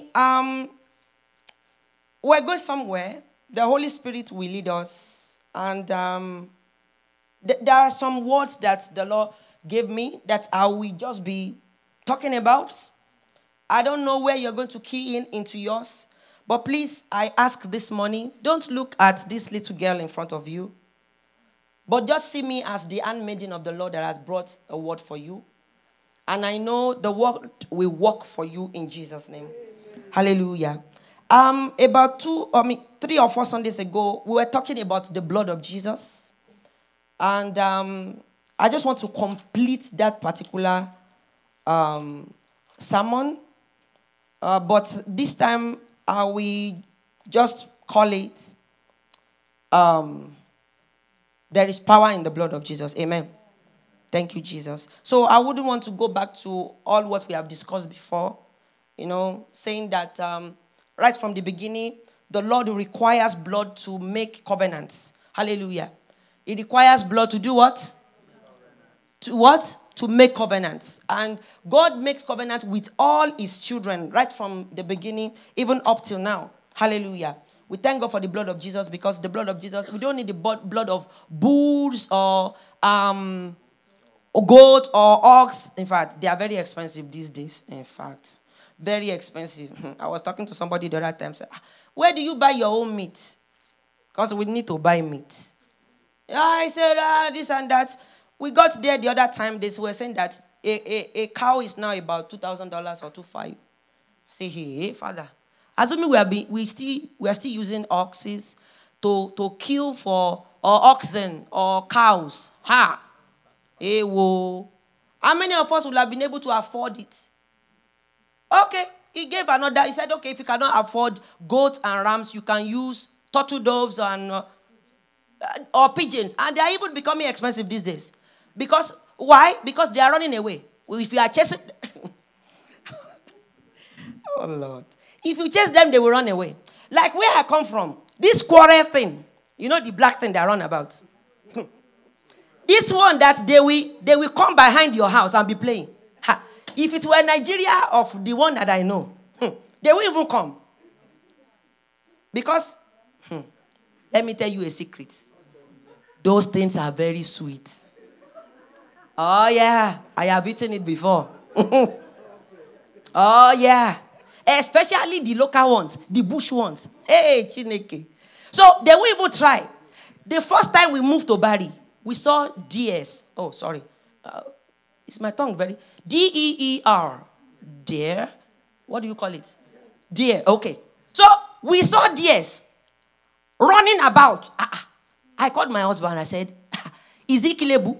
morning, um, we're going somewhere. The Holy Spirit will lead us. And um, th- there are some words that the Lord gave me that I will just be talking about. I don't know where you're going to key in into yours. But please, I ask this morning don't look at this little girl in front of you, but just see me as the handmaiden of the Lord that has brought a word for you. And I know the word will work for you in Jesus' name. Hallelujah. Um, about two, mean, three or four Sundays ago, we were talking about the blood of Jesus. And um, I just want to complete that particular um, sermon. Uh, but this time, I will just call it um, There is power in the blood of Jesus. Amen. Thank you, Jesus. So I wouldn't want to go back to all what we have discussed before, you know, saying that um, right from the beginning, the Lord requires blood to make covenants. Hallelujah. It requires blood to do what? To what? To make covenants. And God makes covenants with all his children right from the beginning, even up till now. Hallelujah. We thank God for the blood of Jesus because the blood of Jesus, we don't need the blood of bulls or um, goat or ox. In fact, they are very expensive these days. In fact, very expensive. I was talking to somebody the other time. Said, ah, Where do you buy your own meat? Because we need to buy meat. I said, ah, this and that. We got there the other time. They were saying that a, a, a cow is now about two thousand dollars or two five. I say, hey, father. Assuming we are be, we still we are still using oxes to, to kill for or oxen or cows. Ha! Hey, whoa. How many of us will have been able to afford it? Okay. He gave another, he said, okay, if you cannot afford goats and rams, you can use turtle doves and uh, or pigeons. And they are even becoming expensive these days. Because why? Because they are running away. If you are chasing Oh Lord. If you chase them, they will run away. Like where I come from, this quarrel thing, you know the black thing they run about. this one that they will they will come behind your house and be playing. If it were Nigeria of the one that I know, hmm, they will even come. Because hmm, let me tell you a secret. Those things are very sweet. Oh yeah, I have eaten it before. oh yeah especially the local ones, the bush ones. Hey, Chineke. So they will even try. The first time we moved to Barrie, we saw DS. Oh, sorry. Uh, it's my tongue very. D E E R. Deer. What do you call it? Deer. Okay. So we saw DS running about. Uh, I called my husband. I said, Is he Kilebu?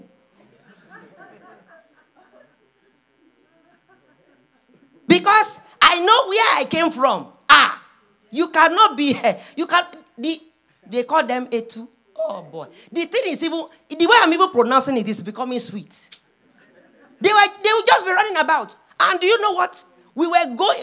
because I know where I came from. Ah, you cannot be here. You can the they call them etu. Oh boy. The thing is even the way I'm even pronouncing it is becoming sweet. They were they will just be running about. And do you know what? We were going.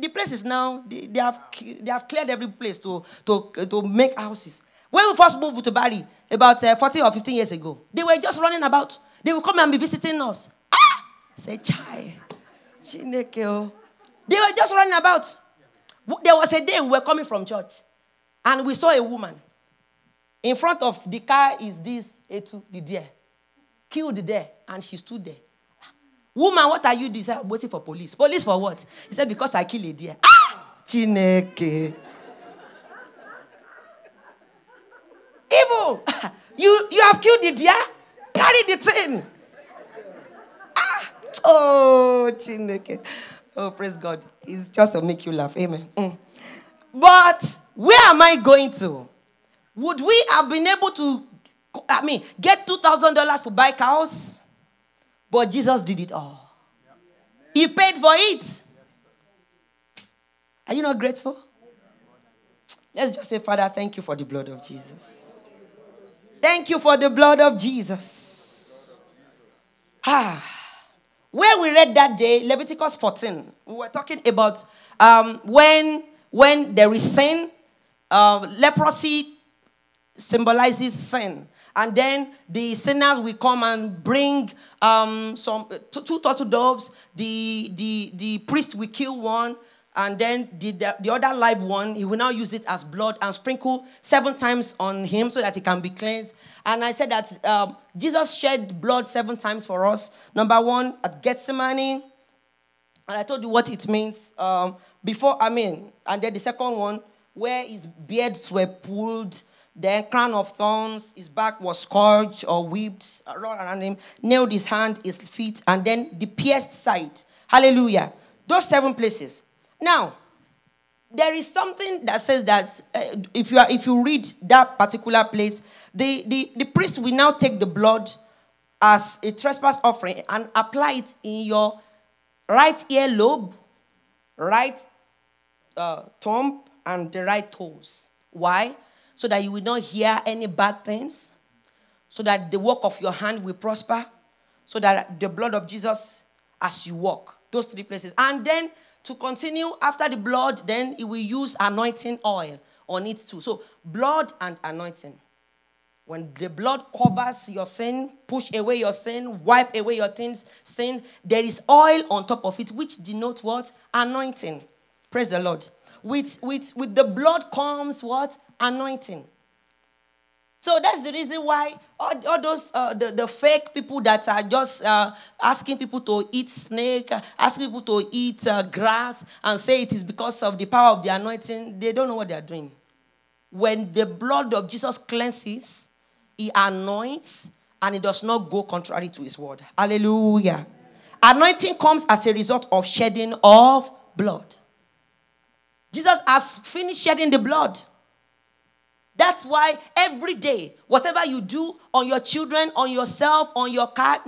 the place is now. They, they, have they have cleared every place to to to make houses. When we first moved to Barrie about uh, 40 or 15 years ago, they were just running about. They will come and be visiting us. Ah! Say, chai. Oh. They were just running about. There was a day we were coming from church and we saw a woman. In front of the car is this Etu, the deer. Killed there and she stood there. Woman, what are you doing? I'm waiting for police. Police for what? He said, because I killed a deer. Ah! Chineke. Evil. You, you have killed the deer? Carry the thing. Ah! Oh, Chineke. Oh, praise God. It's just to make you laugh. Amen. Mm. But where am I going to? Would we have been able to, I mean, get $2,000 to buy cows? But Jesus did it all. He paid for it. Are you not grateful? Let's just say, Father, thank you for the blood of Jesus. Thank you for the blood of Jesus. Ah. Where we read that day, Leviticus 14, we were talking about um, when, when there is sin, uh, leprosy symbolizes sin. And then the sinners will come and bring um, some two, two turtle doves. The, the, the priest will kill one and then the, the, the, other live one, he will now use it as blood and sprinkle seven times on him so that he can be cleansed. And I said that um, Jesus shed blood seven times for us. Number one, at Gethsemane. And I told you what it means um, before, I mean, and then the second one, where his beards were pulled, then crown of thorns, his back was scourged or whipped around him, nailed his hand, his feet, and then the pierced side. Hallelujah. Those seven places. Now, there is something that says that uh, if you are, if you read that particular place, the, the, the priest will now take the blood as a trespass offering and apply it in your right ear lobe, right uh, thumb, and the right toes. Why? So that you will not hear any bad things, so that the work of your hand will prosper, so that the blood of Jesus as you walk. Those three places. And then to continue after the blood, then it will use anointing oil on it too. So, blood and anointing. When the blood covers your sin, push away your sin, wipe away your things, sin, there is oil on top of it, which denotes what? Anointing. Praise the Lord. With, with, with the blood comes what? Anointing. So that's the reason why all, all those uh, the, the fake people that are just uh, asking people to eat snake, asking people to eat uh, grass, and say it is because of the power of the anointing, they don't know what they are doing. When the blood of Jesus cleanses, He anoints, and it does not go contrary to His word. Hallelujah. Anointing comes as a result of shedding of blood. Jesus has finished shedding the blood. That's why every day, whatever you do on your children, on yourself, on your car,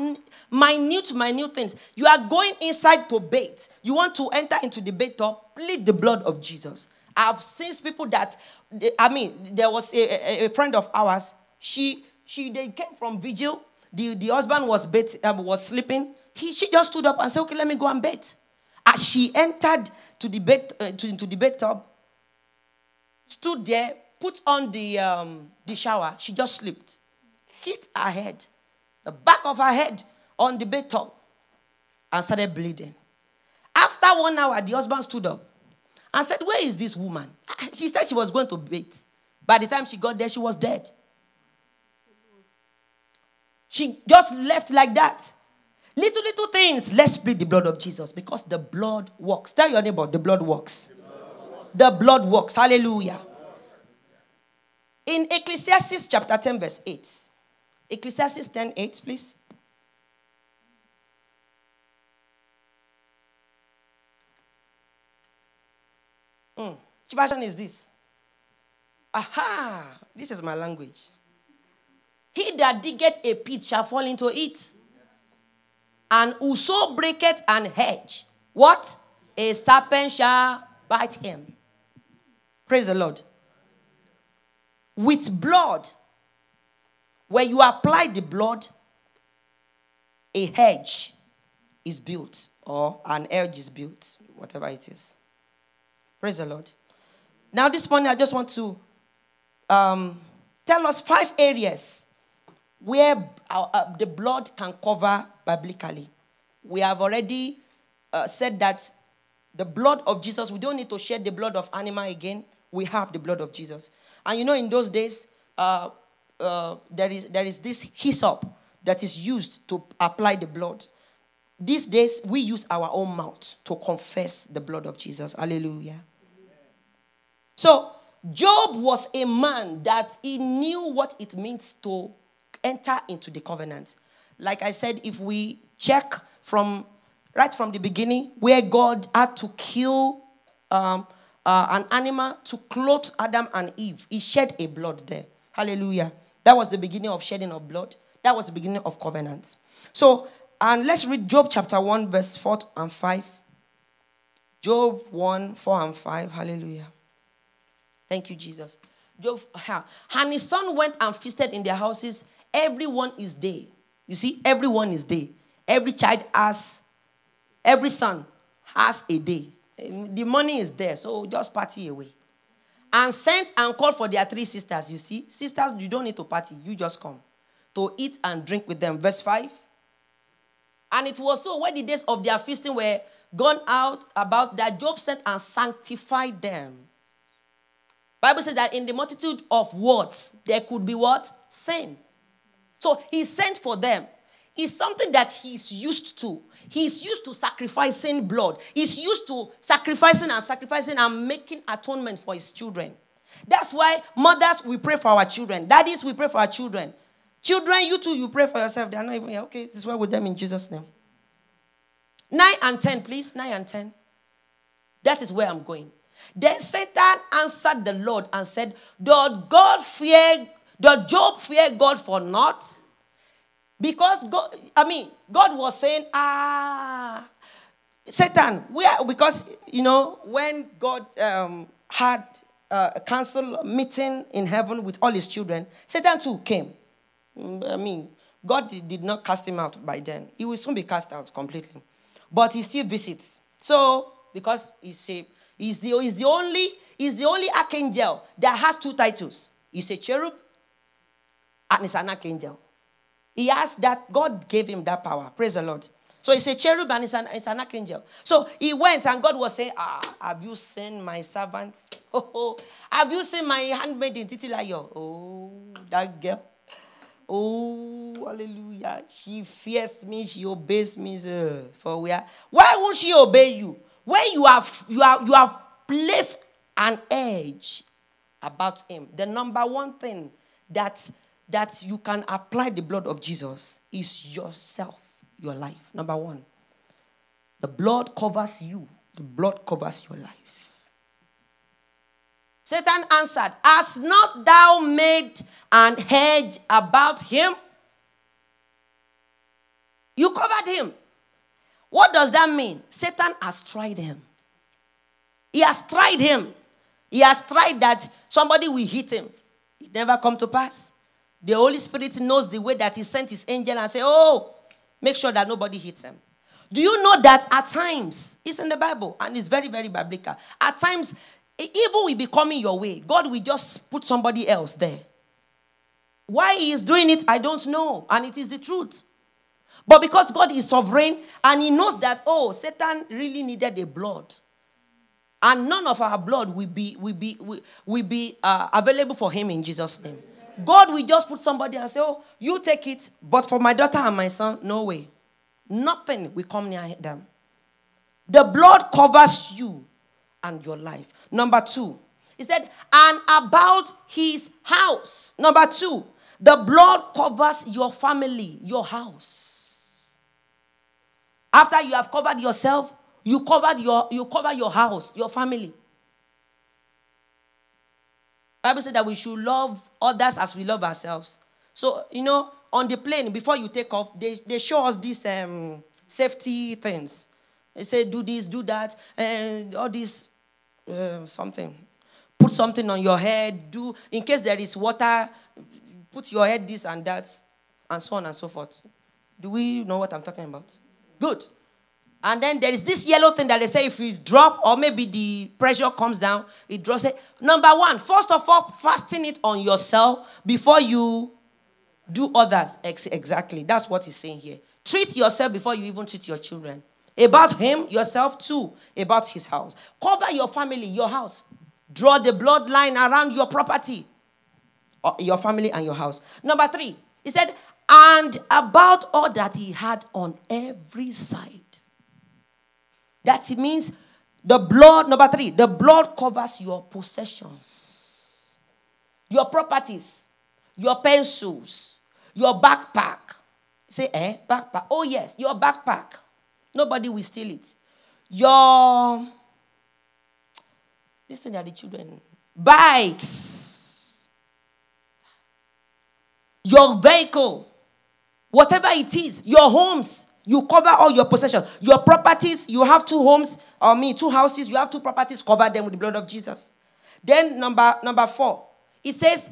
minute, minute things, you are going inside to bathe. You want to enter into the bathtub, plead the blood of Jesus. I've seen people that, I mean, there was a, a, a friend of ours. She, she, they came from vigil. The, the husband was bathe, uh, was sleeping. He, she just stood up and said, "Okay, let me go and bathe." As she entered to the bed, uh, to, into the bathtub, stood there, put on the, um, the shower, she just slipped, hit her head, the back of her head on the bathtub, and started bleeding. After one hour, the husband stood up and said, Where is this woman? She said she was going to bathe. By the time she got there, she was dead. She just left like that. Little, little things. Let's plead the blood of Jesus because the blood works. Tell your neighbor, the blood works. The blood works. The blood works. Hallelujah. In Ecclesiastes chapter 10, verse 8. Ecclesiastes 10 8, please. Mm. Which version is this? Aha! This is my language. He that diggeth a pit shall fall into it. And whoso breaketh an hedge, what? A serpent shall bite him. Praise the Lord with blood. When you apply the blood, a hedge is built, or an edge is built, whatever it is. Praise the Lord. Now, this morning, I just want to um, tell us five areas where our, uh, the blood can cover biblically. We have already uh, said that the blood of Jesus, we don't need to shed the blood of animal again. We have the blood of Jesus. And you know, in those days, uh, uh, there, is, there is this hyssop that is used to apply the blood. These days, we use our own mouth to confess the blood of Jesus. Hallelujah. So, Job was a man that he knew what it means to enter into the covenant. Like I said, if we check from right from the beginning, where God had to kill um, uh, an animal to clothe Adam and Eve. He shed a blood there. Hallelujah. That was the beginning of shedding of blood. That was the beginning of covenants. So, and let's read Job chapter 1, verse 4 and 5. Job 1, 4 and 5. Hallelujah. Thank you, Jesus. Job, and his son went and feasted in their houses. Everyone is there. You see, everyone is there. Every child has, every son has a day. The money is there, so just party away. And sent and called for their three sisters. You see, sisters, you don't need to party, you just come to eat and drink with them. Verse 5. And it was so when the days of their feasting were gone out about that Job sent and sanctified them. Bible says that in the multitude of words there could be what? Sin. So he sent for them. It's something that he's used to. He's used to sacrificing blood. He's used to sacrificing and sacrificing and making atonement for his children. That's why mothers, we pray for our children. Daddies, we pray for our children. Children, you too, you pray for yourself. They are not even here. Okay, this is why with them in Jesus' name. 9 and 10, please. 9 and 10. That is where I'm going. Then Satan answered the Lord and said, Does God fear, does Job fear God for naught? Because God, I mean, God was saying, ah, Satan, where, because, you know, when God um, had a council meeting in heaven with all his children, Satan too came. Mm, I mean, God did not cast him out by then. He will soon be cast out completely. But he still visits. So, because he's, a, he's, the, he's, the only, he's the only archangel that has two titles. He's a cherub and he's an archangel. He has that, God gave him that power. Praise the Lord. So he's a cherub and he's an, an archangel. So he went and God was saying, Ah, have you seen my servant? Oh, oh. have you seen my handmaid in Titilayo? Oh, that girl. Oh, hallelujah. She fears me, she obeys me. Uh, for where? Why won't she obey you? When you have you have you have placed an edge about him. The number one thing that that you can apply the blood of Jesus is yourself, your life. Number one. The blood covers you. The blood covers your life. Satan answered, Has not thou made an hedge about him? You covered him. What does that mean? Satan has tried him. He has tried him. He has tried that somebody will hit him. It never come to pass. The Holy Spirit knows the way that He sent His angel and say, "Oh, make sure that nobody hits him." Do you know that at times it's in the Bible and it's very, very biblical. At times evil will be coming your way. God will just put somebody else there. Why he is doing it, I don't know. And it is the truth. But because God is sovereign and he knows that, oh, Satan really needed a blood. And none of our blood will be, will be, will, will be uh, available for him in Jesus' name. God will just put somebody and say, oh, you take it, but for my daughter and my son, no way. Nothing will come near them. The blood covers you and your life. Number two, he said, and about his house. Number two, the blood covers your family, your house. After you have covered yourself, you covered your you cover your house, your family. Bible said that we should love others as we love ourselves. So, you know, on the plane, before you take off, they, they show us these um, safety things. They say, do this, do that, and all this uh, something. Put something on your head. Do in case there is water. Put your head this and that, and so on and so forth. Do we know what I'm talking about? Good. And then there is this yellow thing that they say if you drop or maybe the pressure comes down, it drops it. Number one, first of all, fasten it on yourself before you do others. exactly. That's what he's saying here. Treat yourself before you even treat your children. About him, yourself too, about his house. Cover your family, your house. Draw the bloodline around your property, your family, and your house. Number three, he said, and about all that he had on every side. That means the blood, number three, the blood covers your possessions, your properties, your pencils, your backpack. Say, eh, backpack. Oh, yes, your backpack Nobody will steal it. Your this thing are the children. Bikes. Your vehicle. Whatever it is, your homes, you cover all your possessions. Your properties, you have two homes, or me, two houses, you have two properties, cover them with the blood of Jesus. Then number number four, it says,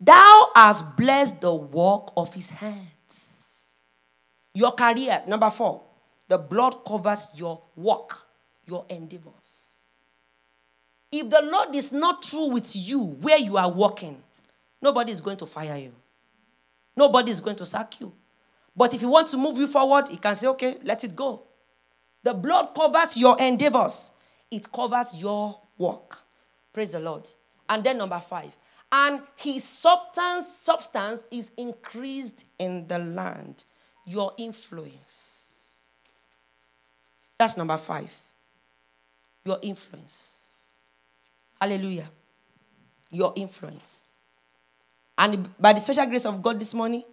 Thou hast blessed the work of his hands. Your career, number four. The blood covers your work, your endeavors. If the Lord is not true with you where you are working, nobody is going to fire you. Nobody is going to sack you. But if you want to move you forward, he can say, okay, let it go. The blood covers your endeavors, it covers your work. Praise the Lord. And then number five, and his substance, substance is increased in the land. Your influence. That's number five. Your influence. Hallelujah. Your influence. And by the special grace of God this morning,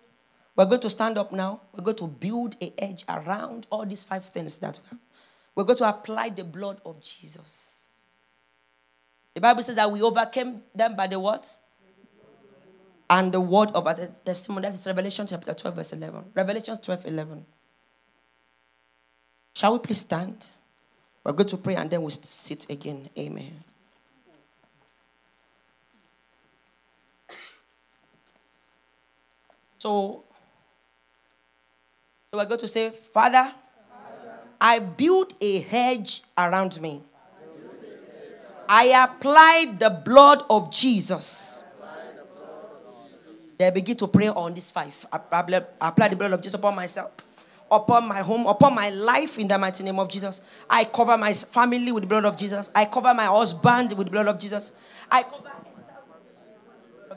we're going to stand up now. We're going to build a edge around all these five things that we're going to apply the blood of Jesus. The Bible says that we overcame them by the what? And the word of the testimony. That is Revelation chapter 12, verse 11. Revelation 12, 11. Shall we please stand? We're going to pray and then we'll sit again. Amen. So so we're going to say, Father, I built a hedge around me. I applied the blood of Jesus. They begin to pray on this five. I apply the blood of Jesus upon myself, upon my home, upon my life in the mighty name of Jesus. I cover my family with the blood of Jesus. I cover my husband with the blood of Jesus. I cover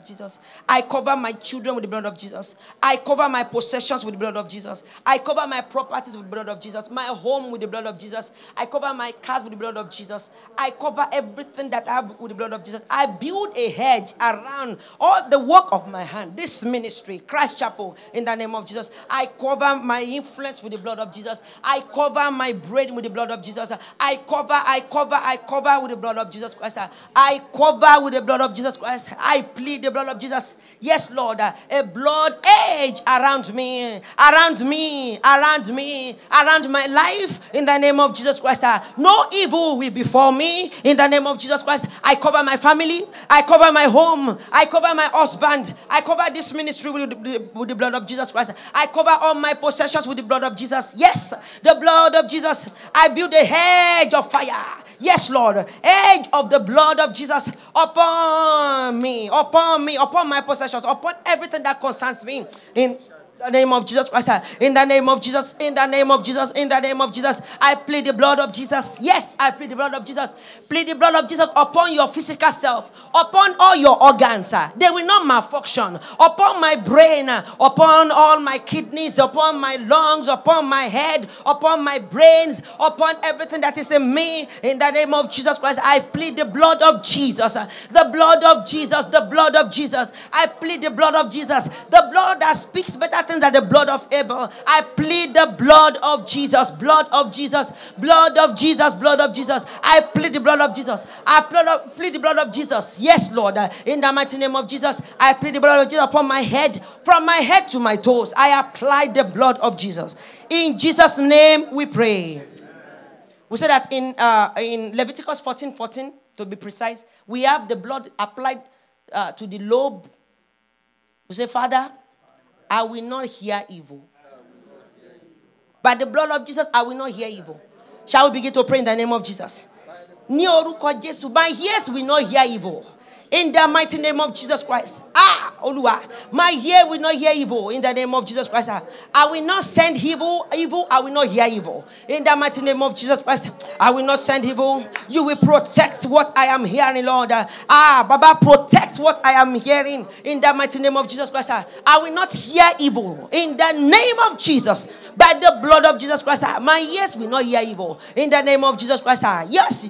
Jesus. I cover my children with the blood of Jesus. I cover my possessions with the blood of Jesus. I cover my properties with the blood of Jesus. My home with the blood of Jesus. I cover my cars with the blood of Jesus. I cover everything that I have with the blood of Jesus. I build a hedge around all the work of my hand. This ministry, Christ Chapel, in the name of Jesus. I cover my influence with the blood of Jesus. I cover my brain with the blood of Jesus. I cover, I cover, I cover with the blood of Jesus Christ. I cover with the blood of Jesus Christ. I plead the blood of Jesus. Yes, Lord. Uh, a blood edge around me, around me, around me, around my life in the name of Jesus Christ. Uh, no evil will befall me in the name of Jesus Christ. I cover my family, I cover my home, I cover my husband, I cover this ministry with the, with the blood of Jesus Christ. I cover all my possessions with the blood of Jesus. Yes, the blood of Jesus. I build a hedge of fire Yes, Lord. Edge of the blood of Jesus upon me, upon me, upon my possessions, upon everything that concerns me. In the name of Jesus Christ. In the name of Jesus. In the name of Jesus. In the name of Jesus. I plead the blood of Jesus. Yes, I plead the blood of Jesus. Plead the blood of Jesus upon your physical self, upon all your organs. They will not malfunction. Upon my brain, upon all my kidneys, upon my lungs, upon my head, upon my brains, upon everything that is in me. In the name of Jesus Christ, I plead the blood of Jesus. The blood of Jesus. The blood of Jesus. I plead the blood of Jesus. The blood that speaks better things than the blood of Abel. I plead the blood of Jesus, blood of Jesus, blood of Jesus, blood of Jesus. I plead the blood of Jesus. I plead, plead the blood of Jesus. Yes, Lord. In the mighty name of Jesus, I plead the blood of Jesus upon my head, from my head to my toes. I apply the blood of Jesus. In Jesus' name we pray. We say that in, uh, in Leviticus 14 14, to be precise, we have the blood applied uh, to the lobe. We say, Father, I will not hear evil. By the blood of Jesus, I will not hear evil. Shall we begin to pray in the name of Jesus? Ní my ears will not hear evil. In the mighty name of Jesus Christ. Ah, Oluwa. My ear will not hear evil. In the name of Jesus Christ. I will not send evil. Evil. I will not hear evil. In the mighty name of Jesus Christ. I will not send evil. You will protect what I am hearing, Lord. Ah, Baba, protect what I am hearing. In the mighty name of Jesus Christ. I will not hear evil. In the name of Jesus. By the blood of Jesus Christ. ah, My ears will not hear evil. In the name of Jesus Christ. Ah, Yes.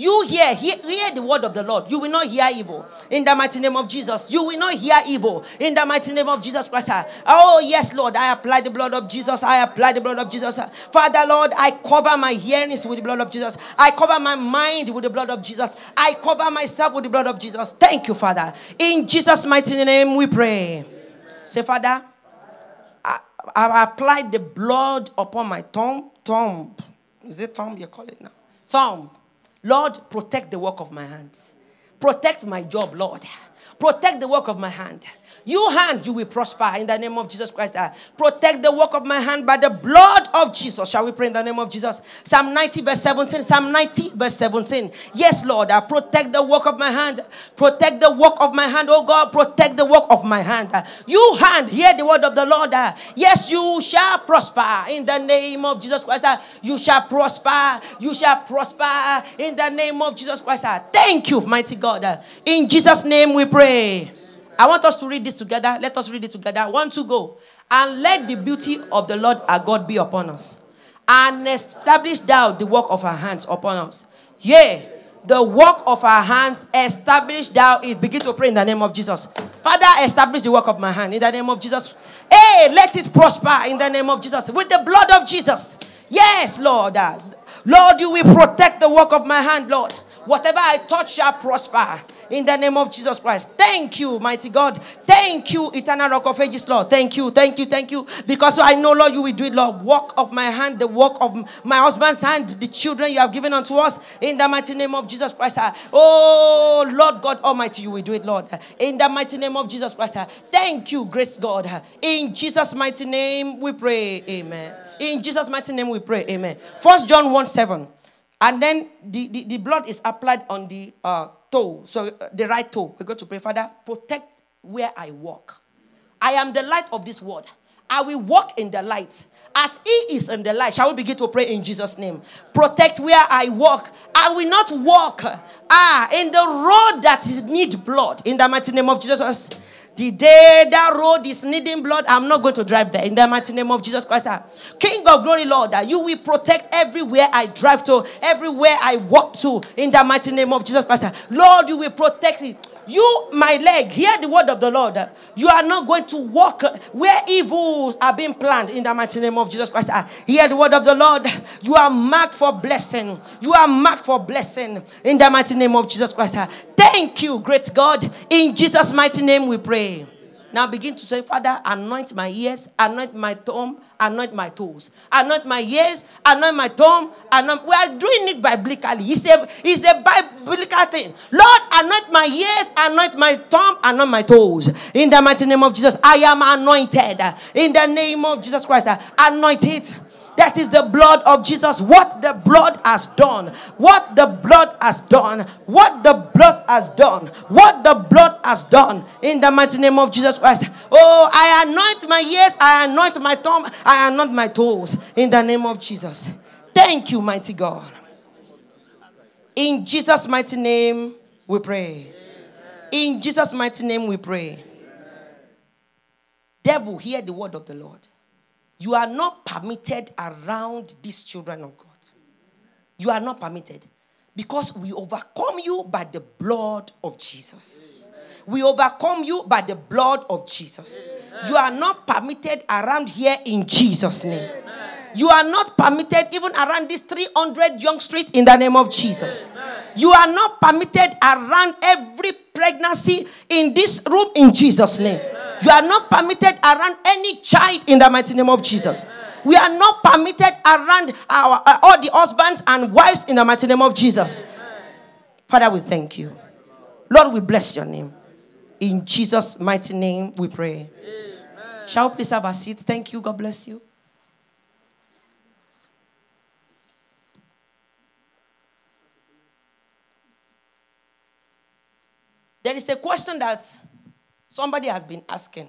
You hear, hear, hear the word of the Lord. You will not hear evil. In the mighty name of Jesus. You will not hear evil. In the mighty name of Jesus Christ. Ah, oh, yes, Lord. I apply the blood of Jesus. I apply the blood of Jesus. Ah, Father, Lord, I cover my hearings with the blood of Jesus. I cover my mind with the blood of Jesus. I cover myself with the blood of Jesus. Thank you, Father. In Jesus' mighty name we pray. Say, Father, I, I the blood upon my thumb. Thumb. Is it thumb you call it now? Thumb Lord, protect the work of my hands. Protect my job, Lord. Protect the work of my hand. You hand, you will prosper in the name of Jesus Christ. Uh, protect the work of my hand by the blood of Jesus. Shall we pray in the name of Jesus? Psalm 90, verse 17. Psalm 90, verse 17. Yes, Lord, I protect the work of my hand. Protect the work of my hand. Oh God, protect the work of my hand. You hand, hear the word of the Lord. Yes, you shall prosper in the name of Jesus Christ. You shall prosper. You shall prosper in the name of Jesus Christ. Thank you, mighty God. In Jesus' name we pray. I want us to read this together. Let us read it together. One, two, go. And let the beauty of the Lord our God be upon us. And establish thou the work of our hands upon us. Yea, the work of our hands, establish thou it. Begin to pray in the name of Jesus. Father, establish the work of my hand in the name of Jesus. Hey, let it prosper in the name of Jesus. With the blood of Jesus. Yes, Lord. Lord, you will protect the work of my hand, Lord. Whatever I touch shall prosper in the name of Jesus Christ. Thank you, mighty God. Thank you, eternal rock of ages, Lord. Thank you, thank you, thank you. Because I know, Lord, you will do it, Lord. Work of my hand, the work of my husband's hand, the children you have given unto us in the mighty name of Jesus Christ. Oh, Lord God Almighty, you will do it, Lord. In the mighty name of Jesus Christ. Thank you, grace God. In Jesus' mighty name we pray. Amen. In Jesus' mighty name we pray. Amen. First John 1 7. And then the, the, the blood is applied on the uh, toe, so uh, the right toe. We're going to pray, Father, protect where I walk. I am the light of this world. I will walk in the light. As he is in the light, shall we begin to pray in Jesus' name? Protect where I walk. I will not walk ah, in the road that is need blood. In the mighty name of Jesus. The day that road is needing blood, I'm not going to drive there. In the mighty name of Jesus Christ. King of glory, Lord, that you will protect everywhere I drive to, everywhere I walk to. In the mighty name of Jesus Christ. Lord, you will protect it. You, my leg, hear the word of the Lord. You are not going to walk where evils are being planned in the mighty name of Jesus Christ. Ah, hear the word of the Lord. You are marked for blessing. You are marked for blessing in the mighty name of Jesus Christ. Ah, thank you, great God. In Jesus' mighty name we pray. Now begin to say, Father, anoint my ears, anoint my tongue, anoint my toes. Anoint my ears, anoint my tongue. Anoint. We are doing it biblically. It's a, it's a biblical thing. Lord, anoint my ears, anoint my tongue, anoint my toes. In the mighty name of Jesus, I am anointed. In the name of Jesus Christ, anoint it. That is the blood of Jesus. What the blood has done. What the blood has done. What the blood has done. What the blood has done. In the mighty name of Jesus Christ. Oh, I anoint my ears. I anoint my tongue. I anoint my toes. In the name of Jesus. Thank you, mighty God. In Jesus' mighty name, we pray. In Jesus' mighty name, we pray. Devil, hear the word of the Lord. You are not permitted around these children of God. You are not permitted because we overcome you by the blood of Jesus. We overcome you by the blood of Jesus. You are not permitted around here in Jesus' name. You are not permitted even around this 300 Yonge Street in the name of Jesus. You are not permitted around every pregnancy in this room in Jesus' name. You are not permitted around any child in the mighty name of Jesus. We are not permitted around our, uh, all the husbands and wives in the mighty name of Jesus. Father, we thank you. Lord, we bless your name. In Jesus' mighty name we pray. Amen. Shall we please have a seat? Thank you. God bless you. There is a question that somebody has been asking.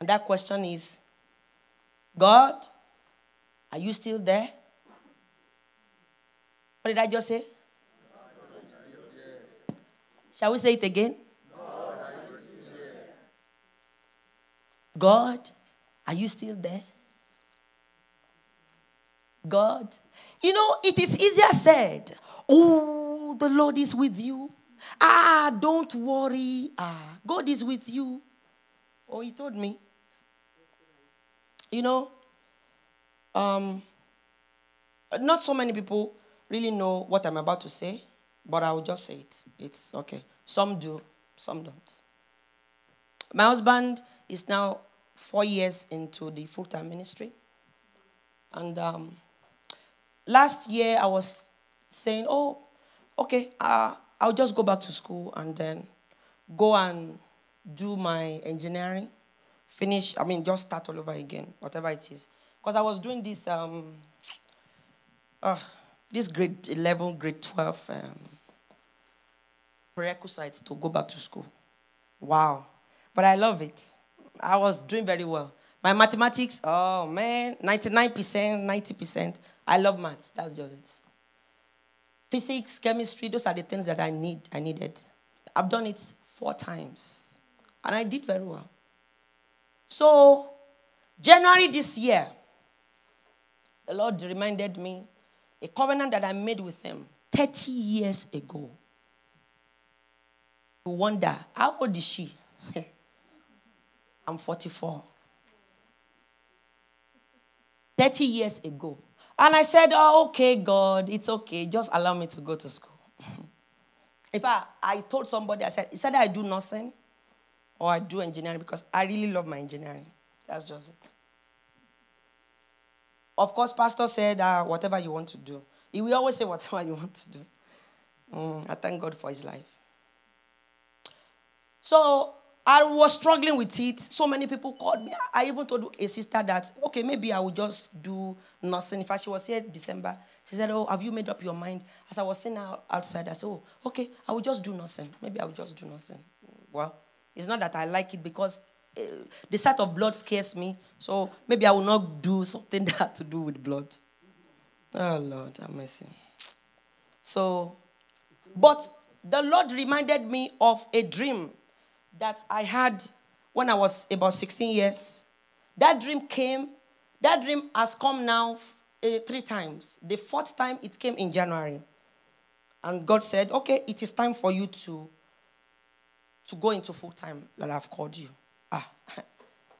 And that question is God, are you still there? What did I just say? Shall we say it again? God, are you still there? God, you know, it is easier said, Oh, the Lord is with you. Ah, don't worry. Ah, God is with you. Oh, he told me. You know, um, not so many people really know what I'm about to say, but I will just say it. It's okay. Some do, some don't. My husband is now four years into the full time ministry. And um, last year I was saying, oh, okay, uh, I'll just go back to school and then go and do my engineering, finish, I mean, just start all over again, whatever it is. Because I was doing this, um, uh, this grade 11, grade 12 um, prerequisite to go back to school. Wow. But I love it. I was doing very well. My mathematics, oh man, 99%, 90%. I love maths. That's just it. Physics, chemistry, those are the things that I need, I needed. I've done it four times. And I did very well. So, January this year, the Lord reminded me a covenant that I made with him 30 years ago. You wonder, how old is she? I'm 44. 30 years ago. And I said, Oh, okay, God, it's okay. Just allow me to go to school. if I, I told somebody, I said, that I do nursing or I do engineering because I really love my engineering. That's just it. Of course, Pastor said, uh, Whatever you want to do. He will always say, Whatever you want to do. Mm, I thank God for his life. So I was struggling with it. So many people called me. I even told a sister that, okay, maybe I will just do nursing. In fact, she was here December. She said, Oh, have you made up your mind? As I was sitting outside, I said, Oh, okay, I will just do nursing. Maybe I will just do nursing. Well, it's not that I like it because uh, the sight of blood scares me. So maybe I will not do something that had to do with blood. Oh, Lord, have mercy. So, but the Lord reminded me of a dream that I had when I was about 16 years. That dream came, that dream has come now uh, three times. The fourth time it came in January. And God said, Okay, it is time for you to, to go into full time that I've called you. Ah,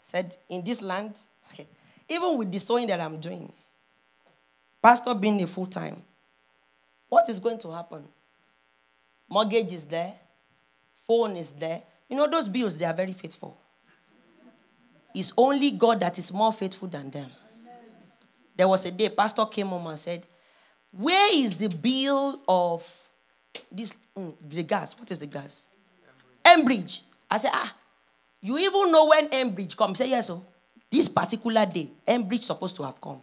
said, In this land, even with the sowing that I'm doing, pastor being a full time, what is going to happen? Mortgage is there, phone is there, you know, those bills, they are very faithful. It's only God that is more faithful than them. There was a day, Pastor came home and said, Where is the bill of this, mm, the gas? What is the gas? Enbridge. I said, Ah, you even know when Enbridge comes? Say, Yes, oh. This particular day, Enbridge supposed to have come.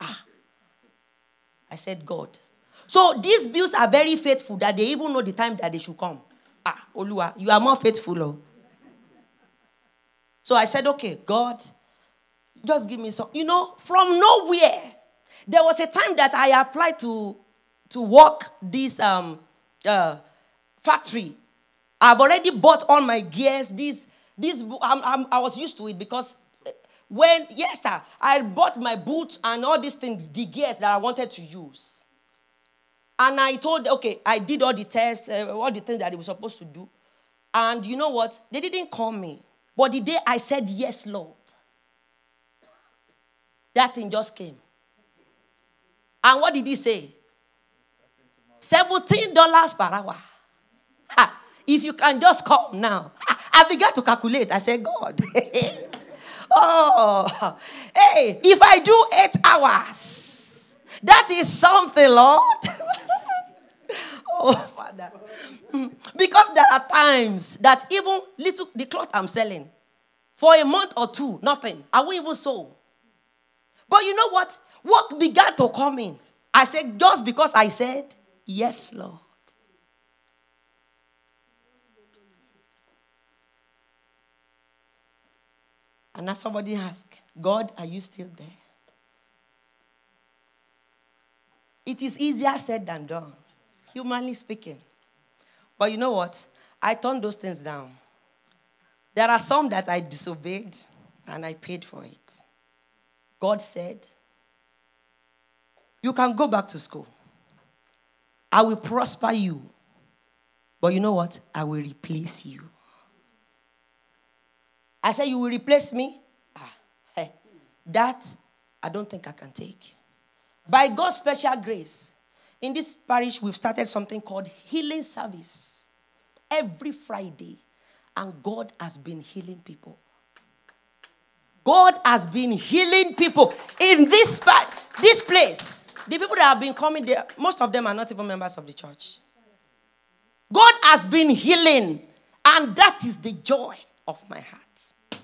Ah. I said, God. So these bills are very faithful that they even know the time that they should come. Ah, Oluwa, you are more faithful. Oh. So I said, okay, God, just give me some. You know, from nowhere, there was a time that I applied to, to work this um, uh, factory. I've already bought all my gears. This, this, I'm, I'm, I was used to it because uh, when, yes, sir, I bought my boots and all these things, the gears that I wanted to use. And I told, okay, I did all the tests, uh, all the things that they were supposed to do. And you know what? They didn't call me. But the day I said, Yes, Lord, that thing just came. And what did he say? $17 per hour. Ha, if you can just come now. I began to calculate. I said, God. oh, hey, if I do eight hours, that is something, Lord. oh, Father. Mm. Because there are times that even little the cloth I'm selling, for a month or two, nothing. I won't even sew. But you know what? Work began to come in. I said, just because I said, Yes, Lord. And now somebody asked, God, are you still there? It is easier said than done humanly speaking. But you know what? I turned those things down. There are some that I disobeyed and I paid for it. God said, You can go back to school. I will prosper you. But you know what? I will replace you. I said, You will replace me? Ah, hey, that I don't think I can take. By God's special grace, in this parish, we've started something called healing service every Friday, and God has been healing people. God has been healing people in this part, this place. The people that have been coming there, most of them are not even members of the church. God has been healing. And that is the joy of my heart.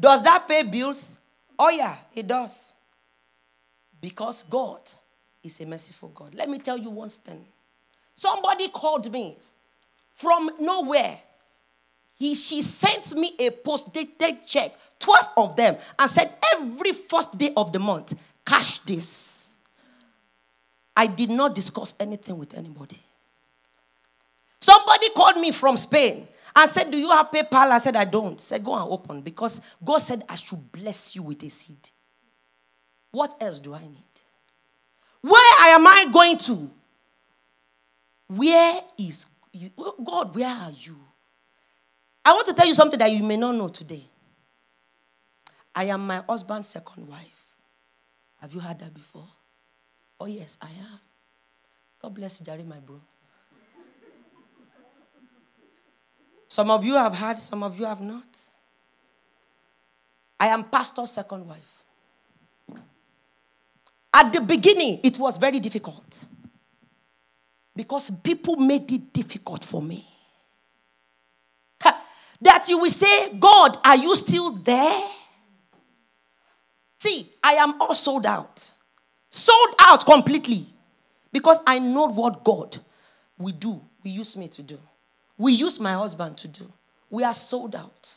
Does that pay bills? Oh, yeah, it does. Because God is a merciful God. Let me tell you one thing. Somebody called me from nowhere. He, she sent me a post dated check, 12 of them, and said, Every first day of the month, cash this. I did not discuss anything with anybody. Somebody called me from Spain and said, Do you have PayPal? I said, I don't. I said, Go and open because God said, I should bless you with a seed. What else do I need? Where am I going to? Where is God? Where are you? I want to tell you something that you may not know today. I am my husband's second wife. Have you heard that before? Oh, yes, I am. God bless you, Jerry, my bro. Some of you have heard, some of you have not. I am pastor's second wife. At the beginning, it was very difficult because people made it difficult for me. That you will say, God, are you still there? See, I am all sold out. Sold out completely. Because I know what God will do, will use me to do. We use my husband to do. We are sold out.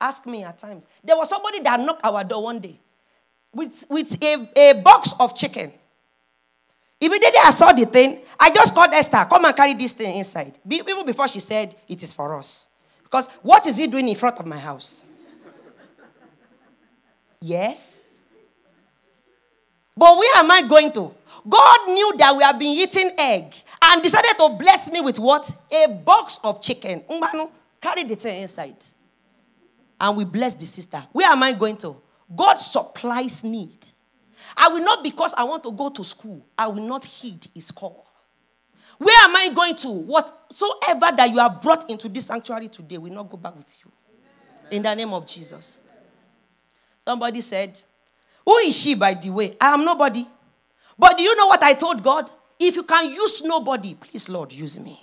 Ask me at times. There was somebody that knocked our door one day with, with a, a box of chicken. Immediately I saw the thing, I just called Esther, come and carry this thing inside. Even before she said, it is for us. Because what is he doing in front of my house? yes. But where am I going to? God knew that we have been eating egg and decided to bless me with what? A box of chicken. Carry the thing inside. And we bless the sister. Where am I going to? God supplies need. I will not, because I want to go to school, I will not heed his call. Where am I going to? Whatsoever that you have brought into this sanctuary today will not go back with you. In the name of Jesus. Somebody said, Who is she, by the way? I am nobody. But do you know what I told God? If you can use nobody, please, Lord, use me.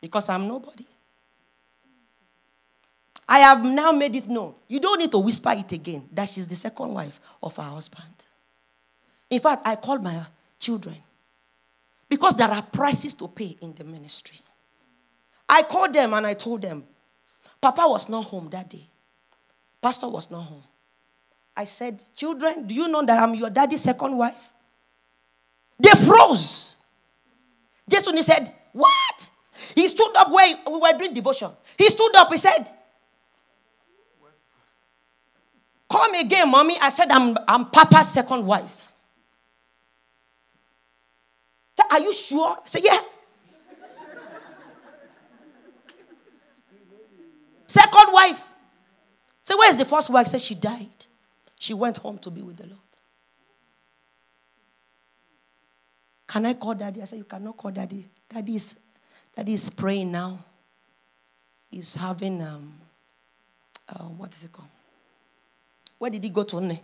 Because I'm nobody. I have now made it known. You don't need to whisper it again that she's the second wife of her husband. In fact, I called my children because there are prices to pay in the ministry. I called them and I told them, Papa was not home that day. Pastor was not home. I said, Children, do you know that I'm your daddy's second wife? They froze. Jason he said, What? He stood up where we were doing devotion. He stood up, he said, Come again, mommy. I said, I'm, I'm Papa's second wife. Said, Are you sure? I said, Yeah. second wife. So where's the first wife? Said she died. She went home to be with the Lord. Can I call daddy? I said, You cannot call daddy. Daddy is, daddy is praying now. He's having, um, uh, what is it called? Where did he go to?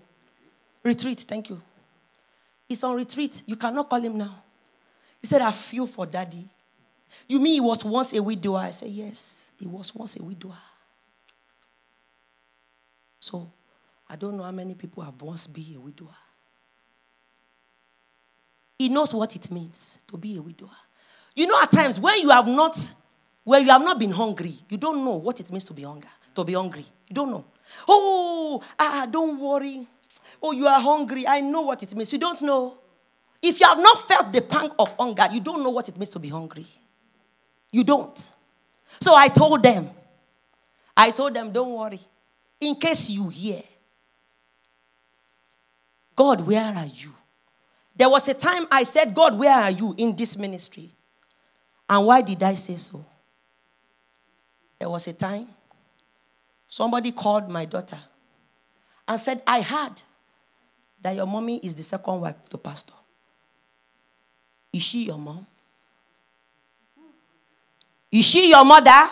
Retreat, thank you. He's on retreat. You cannot call him now. He said, I feel for daddy. You mean he was once a widower? I said, Yes, he was once a widower. So I don't know how many people have once been a widower. He knows what it means to be a widower. You know, at times when you have not, when you have not been hungry, you don't know what it means to be hunger, to be hungry. You don't know. Oh, ah, don't worry. Oh, you are hungry. I know what it means. You don't know. If you have not felt the pang of hunger, you don't know what it means to be hungry. You don't. So I told them, I told them, don't worry. In case you hear, God, where are you? There was a time I said, God, where are you in this ministry? And why did I say so? There was a time somebody called my daughter and said, I heard that your mommy is the second wife to pastor. Is she your mom? Is she your mother?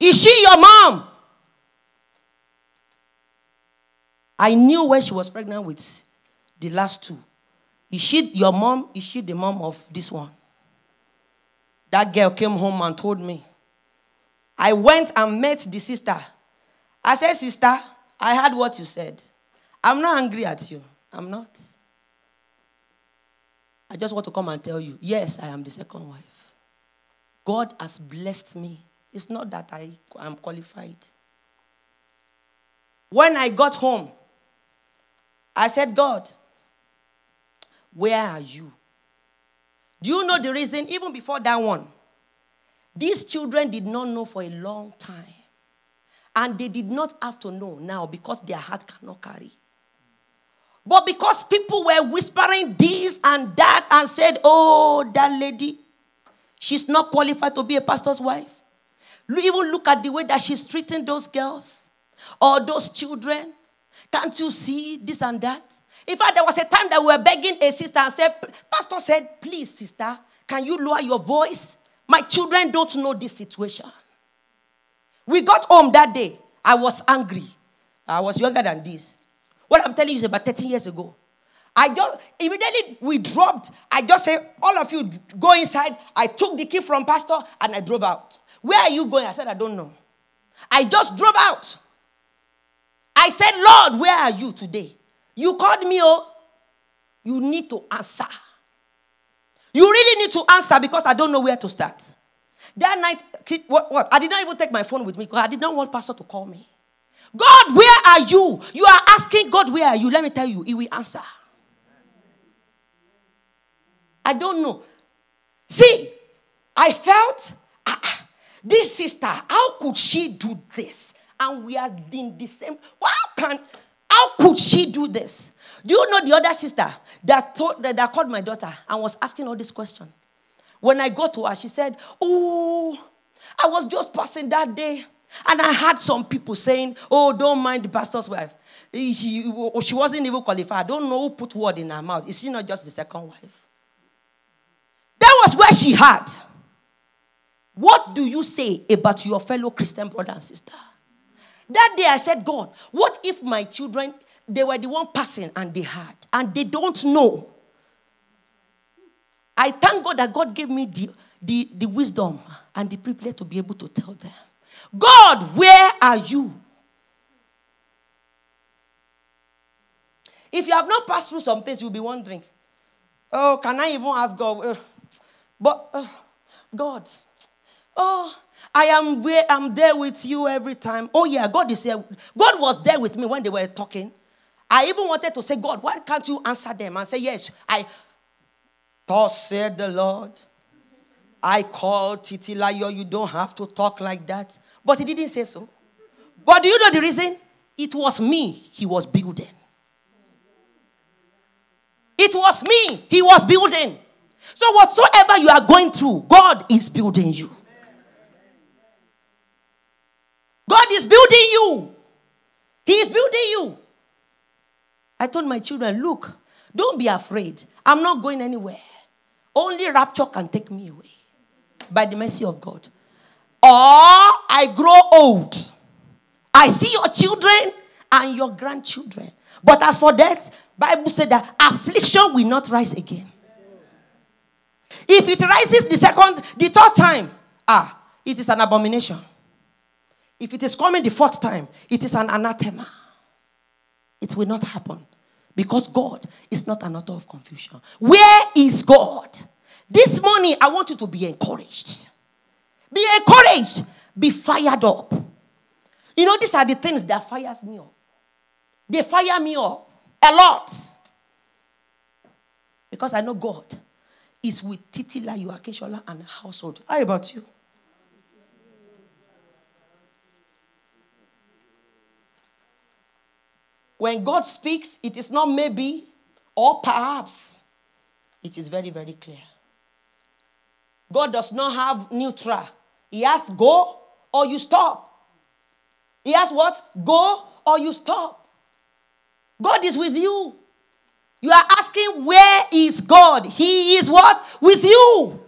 Is she your mom? I knew when she was pregnant with the last two Is she your mom? Is she the mom of this one? That girl came home and told me. I went and met the sister. I said, Sister, I heard what you said. I'm not angry at you. I'm not. I just want to come and tell you, yes, I am the second wife. God has blessed me. It's not that I am qualified. When I got home, I said, God, where are you? Do you know the reason? Even before that one, these children did not know for a long time. And they did not have to know now because their heart cannot carry. But because people were whispering this and that and said, oh, that lady, she's not qualified to be a pastor's wife. Even look at the way that she's treating those girls or those children. Can't you see this and that? In fact, there was a time that we were begging a sister and said, Pastor said, please, sister, can you lower your voice? My children don't know this situation. We got home that day. I was angry. I was younger than this. What I'm telling you is about 13 years ago. I just immediately we dropped. I just said, all of you go inside. I took the key from pastor and I drove out. Where are you going? I said, I don't know. I just drove out. I said, Lord, where are you today? You called me, oh. You need to answer. You really need to answer because I don't know where to start. That night, what, what? I did not even take my phone with me because I did not want pastor to call me. God, where are you? You are asking God, where are you? Let me tell you, he will answer. I don't know. See, I felt ah, ah this sister, how could she do this? And we are in the same. How can how could she do this? Do you know the other sister that, told, that, that called my daughter and was asking all this question? When I got to her, she said, Oh, I was just passing that day. And I had some people saying, Oh, don't mind the pastor's wife. She, oh, she wasn't even qualified. I don't know who put word in her mouth. Is she not just the second wife? That was where she had. What do you say about your fellow Christian brother and sister? That day I said, God, what if my children, they were the one passing and they had, and they don't know? I thank God that God gave me the, the, the wisdom and the privilege to be able to tell them, God, where are you? If you have not passed through some things, you'll be wondering, oh, can I even ask God? Uh, but, uh, God, oh, I am where I'm there with you every time. Oh, yeah, God is here. God was there with me when they were talking. I even wanted to say, God, why can't you answer them and say, Yes, I. Thus said the Lord. I called Titilayo, you don't have to talk like that. But he didn't say so. But do you know the reason? It was me he was building. It was me he was building. So, whatsoever you are going through, God is building you. God is building you. He is building you. I told my children, look, don't be afraid. I'm not going anywhere. Only rapture can take me away by the mercy of God. Or I grow old. I see your children and your grandchildren. But as for death, Bible said that affliction will not rise again. If it rises the second, the third time, ah, it is an abomination. If it is coming the fourth time, it is an anathema. It will not happen because God is not an author of confusion. Where is God? This morning, I want you to be encouraged. Be encouraged. Be fired up. You know, these are the things that fires me up. They fire me up a lot. Because I know God is with Titila, Yuakeshola, and household. How about you? When God speaks, it is not maybe or perhaps. It is very, very clear. God does not have neutral. He has go or you stop. He has what? Go or you stop. God is with you. You are asking, where is God? He is what? With you.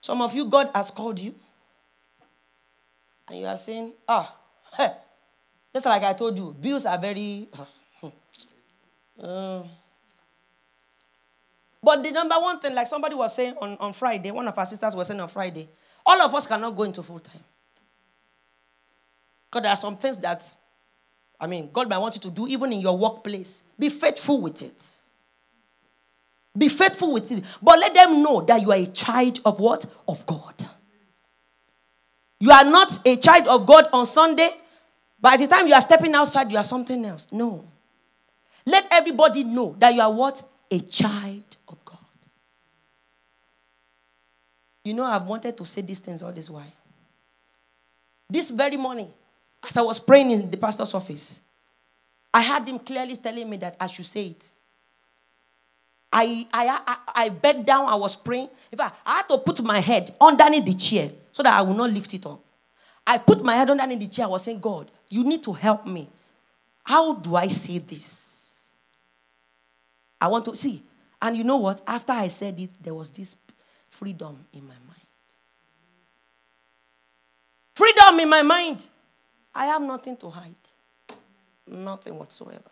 Some of you, God has called you. And you are saying, ah, oh, just like I told you, bills are very. Uh, Uh, but the number one thing, like somebody was saying on, on Friday, one of our sisters was saying on Friday, all of us cannot go into full time. Because there are some things that, I mean, God might want you to do even in your workplace. Be faithful with it. Be faithful with it. But let them know that you are a child of what? Of God. You are not a child of God on Sunday. By the time you are stepping outside, you are something else. No. Let everybody know that you are what? A child of God. You know, I've wanted to say these things all this while. This very morning, as I was praying in the pastor's office, I had him clearly telling me that I should say it. I, I, I, I bent down, I was praying. In fact, I had to put my head underneath the chair so that I would not lift it up. I put my head under in the chair. I was saying, God, you need to help me. How do I say this? I want to see. And you know what? After I said it, there was this freedom in my mind. Freedom in my mind. I have nothing to hide. Nothing whatsoever.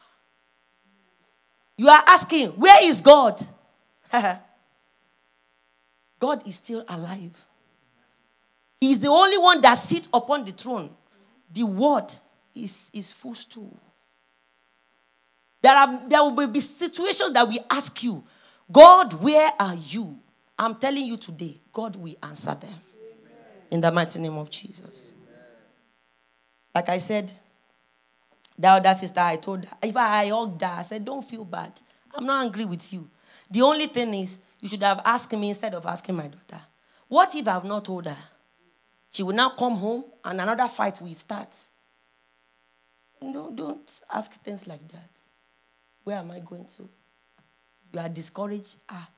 You are asking, where is God? God is still alive. He is the only one that sits upon the throne. The word is, is full stool. There, are, there will be situations that we ask you, God, where are you? I'm telling you today, God will answer them. In the mighty name of Jesus. Like I said, the other sister, I told her, if I hugged her, I said, don't feel bad. I'm not angry with you. The only thing is, you should have asked me instead of asking my daughter. What if I've not told her? She will now come home and another fight will start. No, don't ask things like that. Where am I going to? You are discouraged. Ah.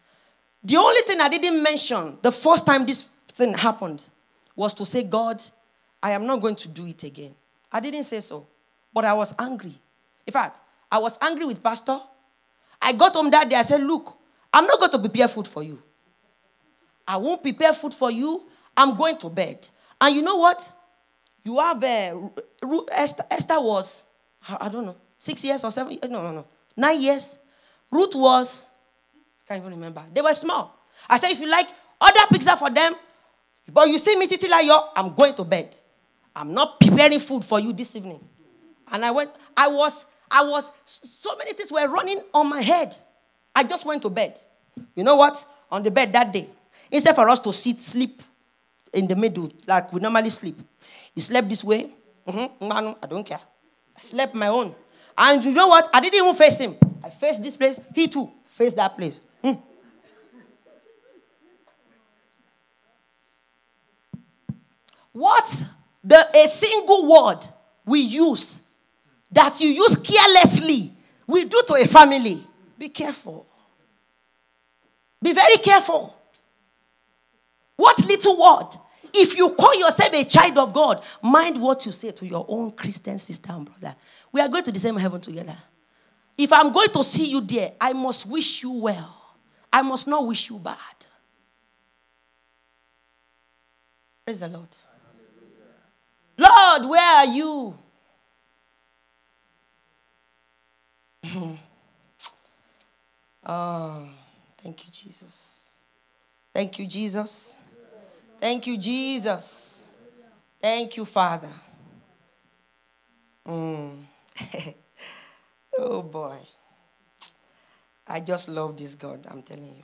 The only thing I didn't mention the first time this thing happened was to say, God, I am not going to do it again. I didn't say so. But I was angry. In fact, I was angry with Pastor. I got home that day. I said, Look, I'm not going to prepare food for you. I won't prepare food for you. I'm going to bed. And you know what? You have uh, Esther, Esther was, I don't know, six years or seven, no, no, no, nine years. Ruth was, I can't even remember. They were small. I said, if you like, order pizza for them. But you see me, Titilayo, I'm going to bed. I'm not preparing food for you this evening. And I went, I was, I was, so many things were running on my head. I just went to bed. You know what? On the bed that day, instead for us to sit, sleep in the middle, like we normally sleep, he slept this way. Mm-hmm. I don't care. I slept my own. And you know what? I didn't even face him. I faced this place. He too faced that place. Hmm. What the a single word we use that you use carelessly will do to a family. Be careful. Be very careful. What little word? If you call yourself a child of God, mind what you say to your own Christian sister and brother. We are going to the same heaven together. If I'm going to see you there, I must wish you well. I must not wish you bad. Praise the Lord. Lord, where are you? oh, thank you, Jesus. Thank you, Jesus. Thank you, Jesus. Thank you, Father. Mm. oh boy. I just love this God, I'm telling you.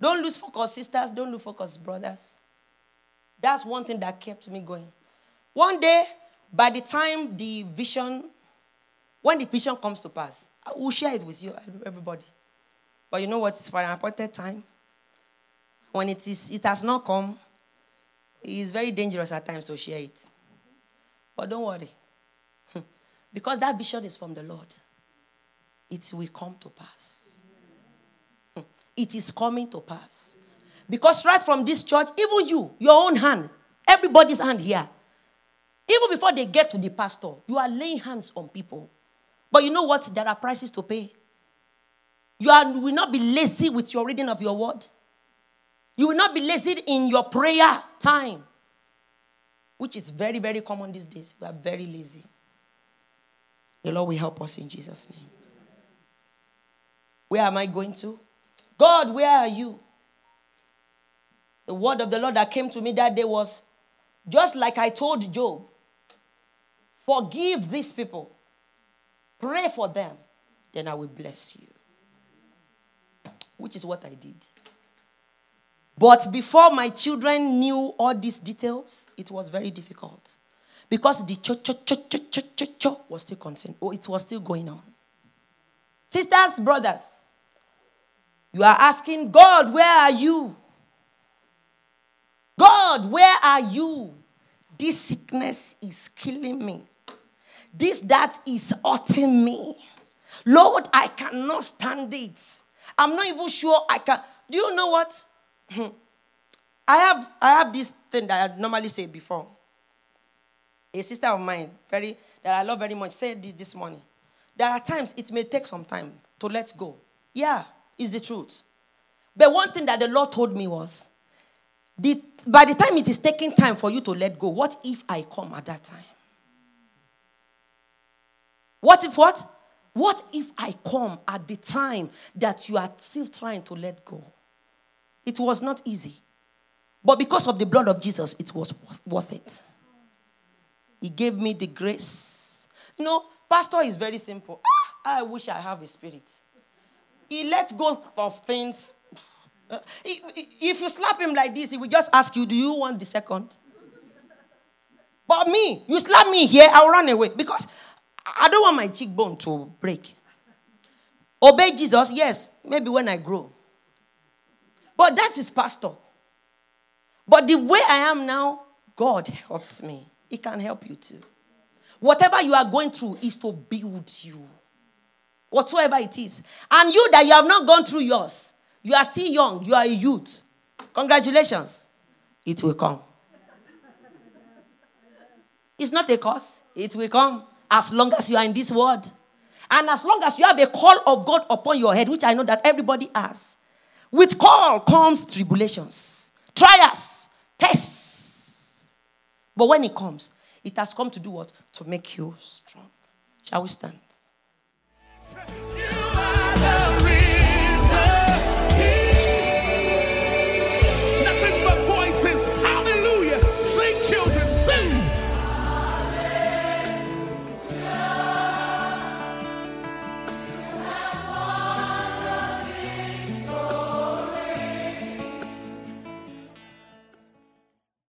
Don't lose focus, sisters. Don't lose focus, brothers. That's one thing that kept me going. One day, by the time the vision when the vision comes to pass, I will share it with you, everybody. But you know what? It's for an appointed time. When it, is, it has not come, it is very dangerous at times to share it. But don't worry. because that vision is from the Lord, it will come to pass. It is coming to pass. Because right from this church, even you, your own hand, everybody's hand here, even before they get to the pastor, you are laying hands on people. But you know what? There are prices to pay. You, are, will not be lazy with your reading of your word. You will not be lazy in your prayer time, which is very, very common these days. We are very lazy. The Lord will help us in Jesus' name. Where am I going to? God, where are you? The word of the Lord that came to me that day was just like I told Job forgive these people, pray for them, then I will bless you. Which is what I did. But before my children knew all these details, it was very difficult. Because the church, church, church, church, church, church, church was still continuing. Oh, it was still going on. Sisters, brothers, you are asking, God, where are you? God, where are you? This sickness is killing me. This, that is hurting me. Lord, I cannot stand it. I'm not even sure I can. Do you know what? I have I have this thing that I normally say before. A sister of mine, very that I love very much, said this morning. There are times it may take some time to let go. Yeah, is the truth. But one thing that the Lord told me was, the, by the time it is taking time for you to let go, what if I come at that time? What if what? What if I come at the time that you are still trying to let go? It was not easy. But because of the blood of Jesus, it was worth it. He gave me the grace. You know, pastor is very simple. Ah, I wish I have a spirit. He lets go of things. If you slap him like this, he will just ask you, Do you want the second? But me, you slap me here, I'll run away because I don't want my cheekbone to break. Obey Jesus, yes, maybe when I grow. But that is pastor. But the way I am now, God helps me. He can help you too. Whatever you are going through is to build you. Whatsoever it is. And you that you have not gone through yours, you are still young, you are a youth. Congratulations. It will come. It's not a cause, it will come as long as you are in this world. And as long as you have a call of God upon your head, which I know that everybody has, with call comes tribulations, trials, tests. But when it comes, it has come to do what? To make you strong. Shall we stand?